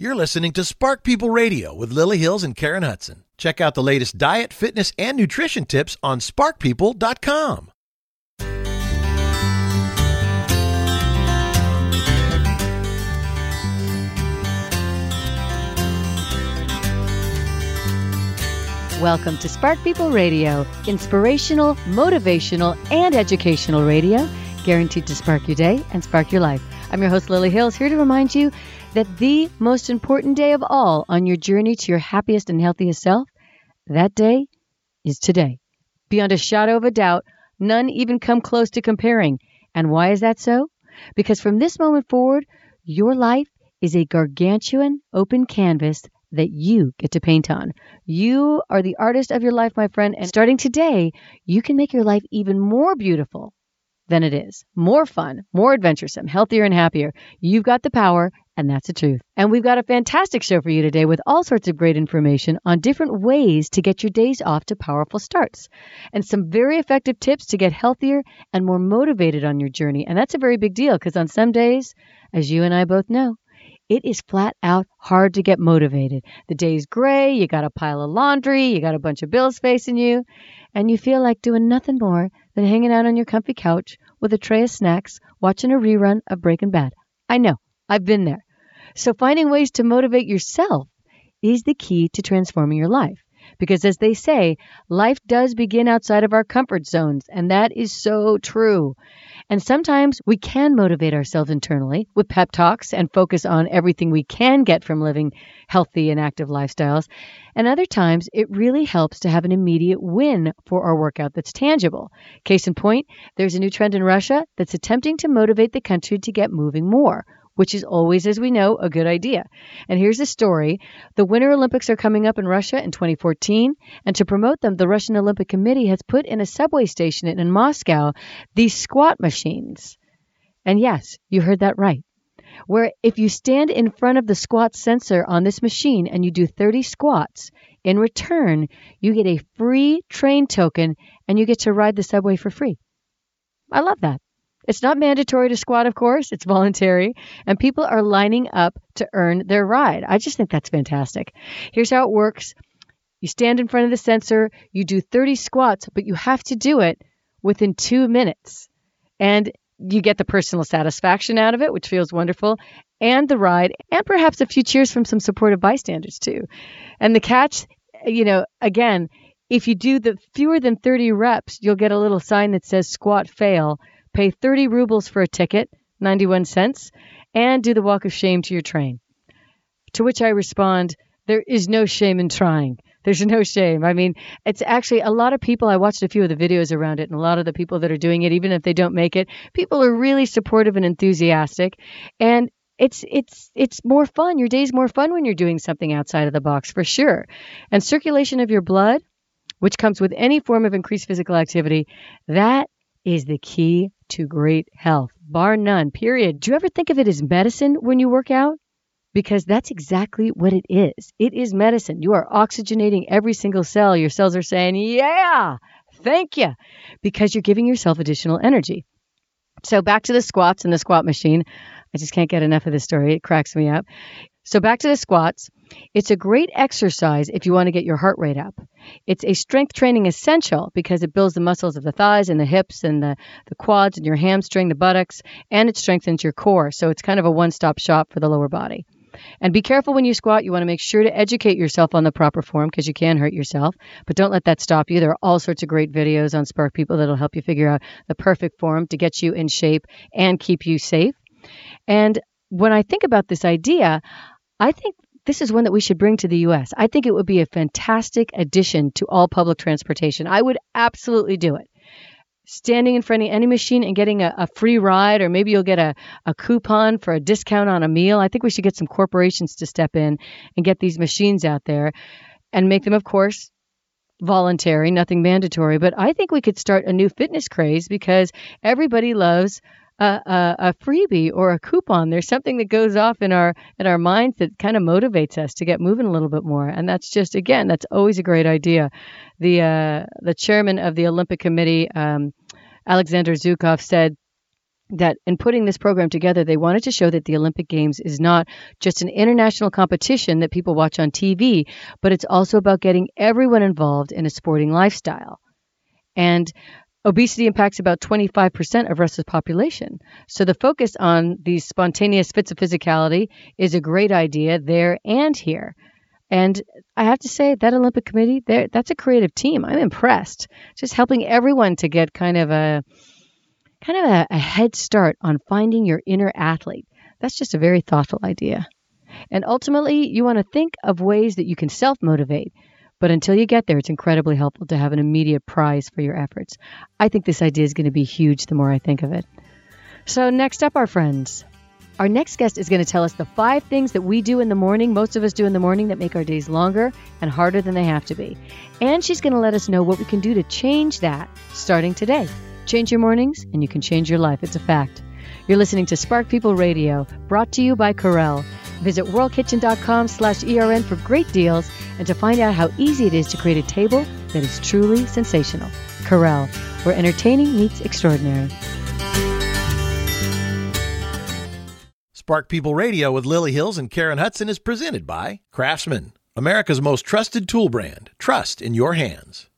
You're listening to Spark People Radio with Lily Hills and Karen Hudson. Check out the latest diet, fitness, and nutrition tips on sparkpeople.com. Welcome to Spark People Radio, inspirational, motivational, and educational radio, guaranteed to spark your day and spark your life. I'm your host, Lily Hills, here to remind you that the most important day of all on your journey to your happiest and healthiest self, that day is today. Beyond a shadow of a doubt, none even come close to comparing. And why is that so? Because from this moment forward, your life is a gargantuan open canvas that you get to paint on. You are the artist of your life, my friend, and starting today, you can make your life even more beautiful than it is. More fun, more adventuresome, healthier, and happier. You've got the power, and that's the truth. And we've got a fantastic show for you today with all sorts of great information on different ways to get your days off to powerful starts and some very effective tips to get healthier and more motivated on your journey. And that's a very big deal because on some days, as you and I both know, it is flat out hard to get motivated. The day's gray, you got a pile of laundry, you got a bunch of bills facing you, and you feel like doing nothing more than hanging out on your comfy couch with a tray of snacks, watching a rerun of Breaking Bad. I know, I've been there. So finding ways to motivate yourself is the key to transforming your life. Because as they say, life does begin outside of our comfort zones, and that is so true. And sometimes we can motivate ourselves internally with pep talks and focus on everything we can get from living healthy and active lifestyles. And other times it really helps to have an immediate win for our workout that's tangible. Case in point, there's a new trend in Russia that's attempting to motivate the country to get moving more which is always, as we know, a good idea. And here's the story the Winter Olympics are coming up in Russia in 2014, and to promote them, the Russian Olympic Committee has put in a subway station in Moscow these squat machines. And yes, you heard that right. Where if you stand in front of the squat sensor on this machine and you do 30 squats, in return, you get a free train token and you get to ride the subway for free. I love that. It's not mandatory to squat, of course, it's voluntary, and people are lining up to earn their ride. I just think that's fantastic. Here's how it works you stand in front of the sensor, you do 30 squats, but you have to do it within two minutes. And you get the personal satisfaction out of it, which feels wonderful, and the ride, and perhaps a few cheers from some supportive bystanders too. And the catch, you know, again, if you do the fewer than 30 reps, you'll get a little sign that says squat fail pay 30 rubles for a ticket, 91 cents, and do the walk of shame to your train. To which I respond, there is no shame in trying. There's no shame. I mean, it's actually a lot of people. I watched a few of the videos around it, and a lot of the people that are doing it, even if they don't make it, people are really supportive and enthusiastic. And it's it's it's more fun. Your day's more fun when you're doing something outside of the box for sure. And circulation of your blood, which comes with any form of increased physical activity, that is the key to great health, bar none, period. Do you ever think of it as medicine when you work out? Because that's exactly what it is. It is medicine. You are oxygenating every single cell. Your cells are saying, Yeah, thank you, because you're giving yourself additional energy. So back to the squats and the squat machine. I just can't get enough of this story. It cracks me up. So back to the squats. It's a great exercise if you want to get your heart rate up. It's a strength training essential because it builds the muscles of the thighs and the hips and the, the quads and your hamstring, the buttocks, and it strengthens your core. So it's kind of a one stop shop for the lower body. And be careful when you squat. You want to make sure to educate yourself on the proper form because you can hurt yourself. But don't let that stop you. There are all sorts of great videos on Spark People that'll help you figure out the perfect form to get you in shape and keep you safe. And when I think about this idea, I think this is one that we should bring to the US. I think it would be a fantastic addition to all public transportation. I would absolutely do it. Standing in front of any machine and getting a, a free ride, or maybe you'll get a, a coupon for a discount on a meal. I think we should get some corporations to step in and get these machines out there and make them, of course, voluntary, nothing mandatory. But I think we could start a new fitness craze because everybody loves a, a, freebie or a coupon. There's something that goes off in our in our minds that kind of motivates us to get moving a little bit more. And that's just again, that's always a great idea. The uh, the chairman of the Olympic Committee, um, Alexander Zhukov, said that in putting this program together, they wanted to show that the Olympic Games is not just an international competition that people watch on TV, but it's also about getting everyone involved in a sporting lifestyle. And obesity impacts about 25% of Russia's population. So the focus on these spontaneous fits of physicality is a great idea there and here. And I have to say that Olympic Committee, that's a creative team. I'm impressed. Just helping everyone to get kind of a kind of a, a head start on finding your inner athlete. That's just a very thoughtful idea. And ultimately, you want to think of ways that you can self motivate. But until you get there, it's incredibly helpful to have an immediate prize for your efforts. I think this idea is going to be huge the more I think of it. So, next up, our friends. Our next guest is going to tell us the five things that we do in the morning, most of us do in the morning, that make our days longer and harder than they have to be. And she's going to let us know what we can do to change that starting today. Change your mornings, and you can change your life. It's a fact. You're listening to Spark People Radio, brought to you by Corelle. Visit worldkitchen.com slash ERN for great deals and to find out how easy it is to create a table that is truly sensational. Corelle, where entertaining meets extraordinary. Spark People Radio with Lily Hills and Karen Hudson is presented by Craftsman, America's most trusted tool brand. Trust in your hands.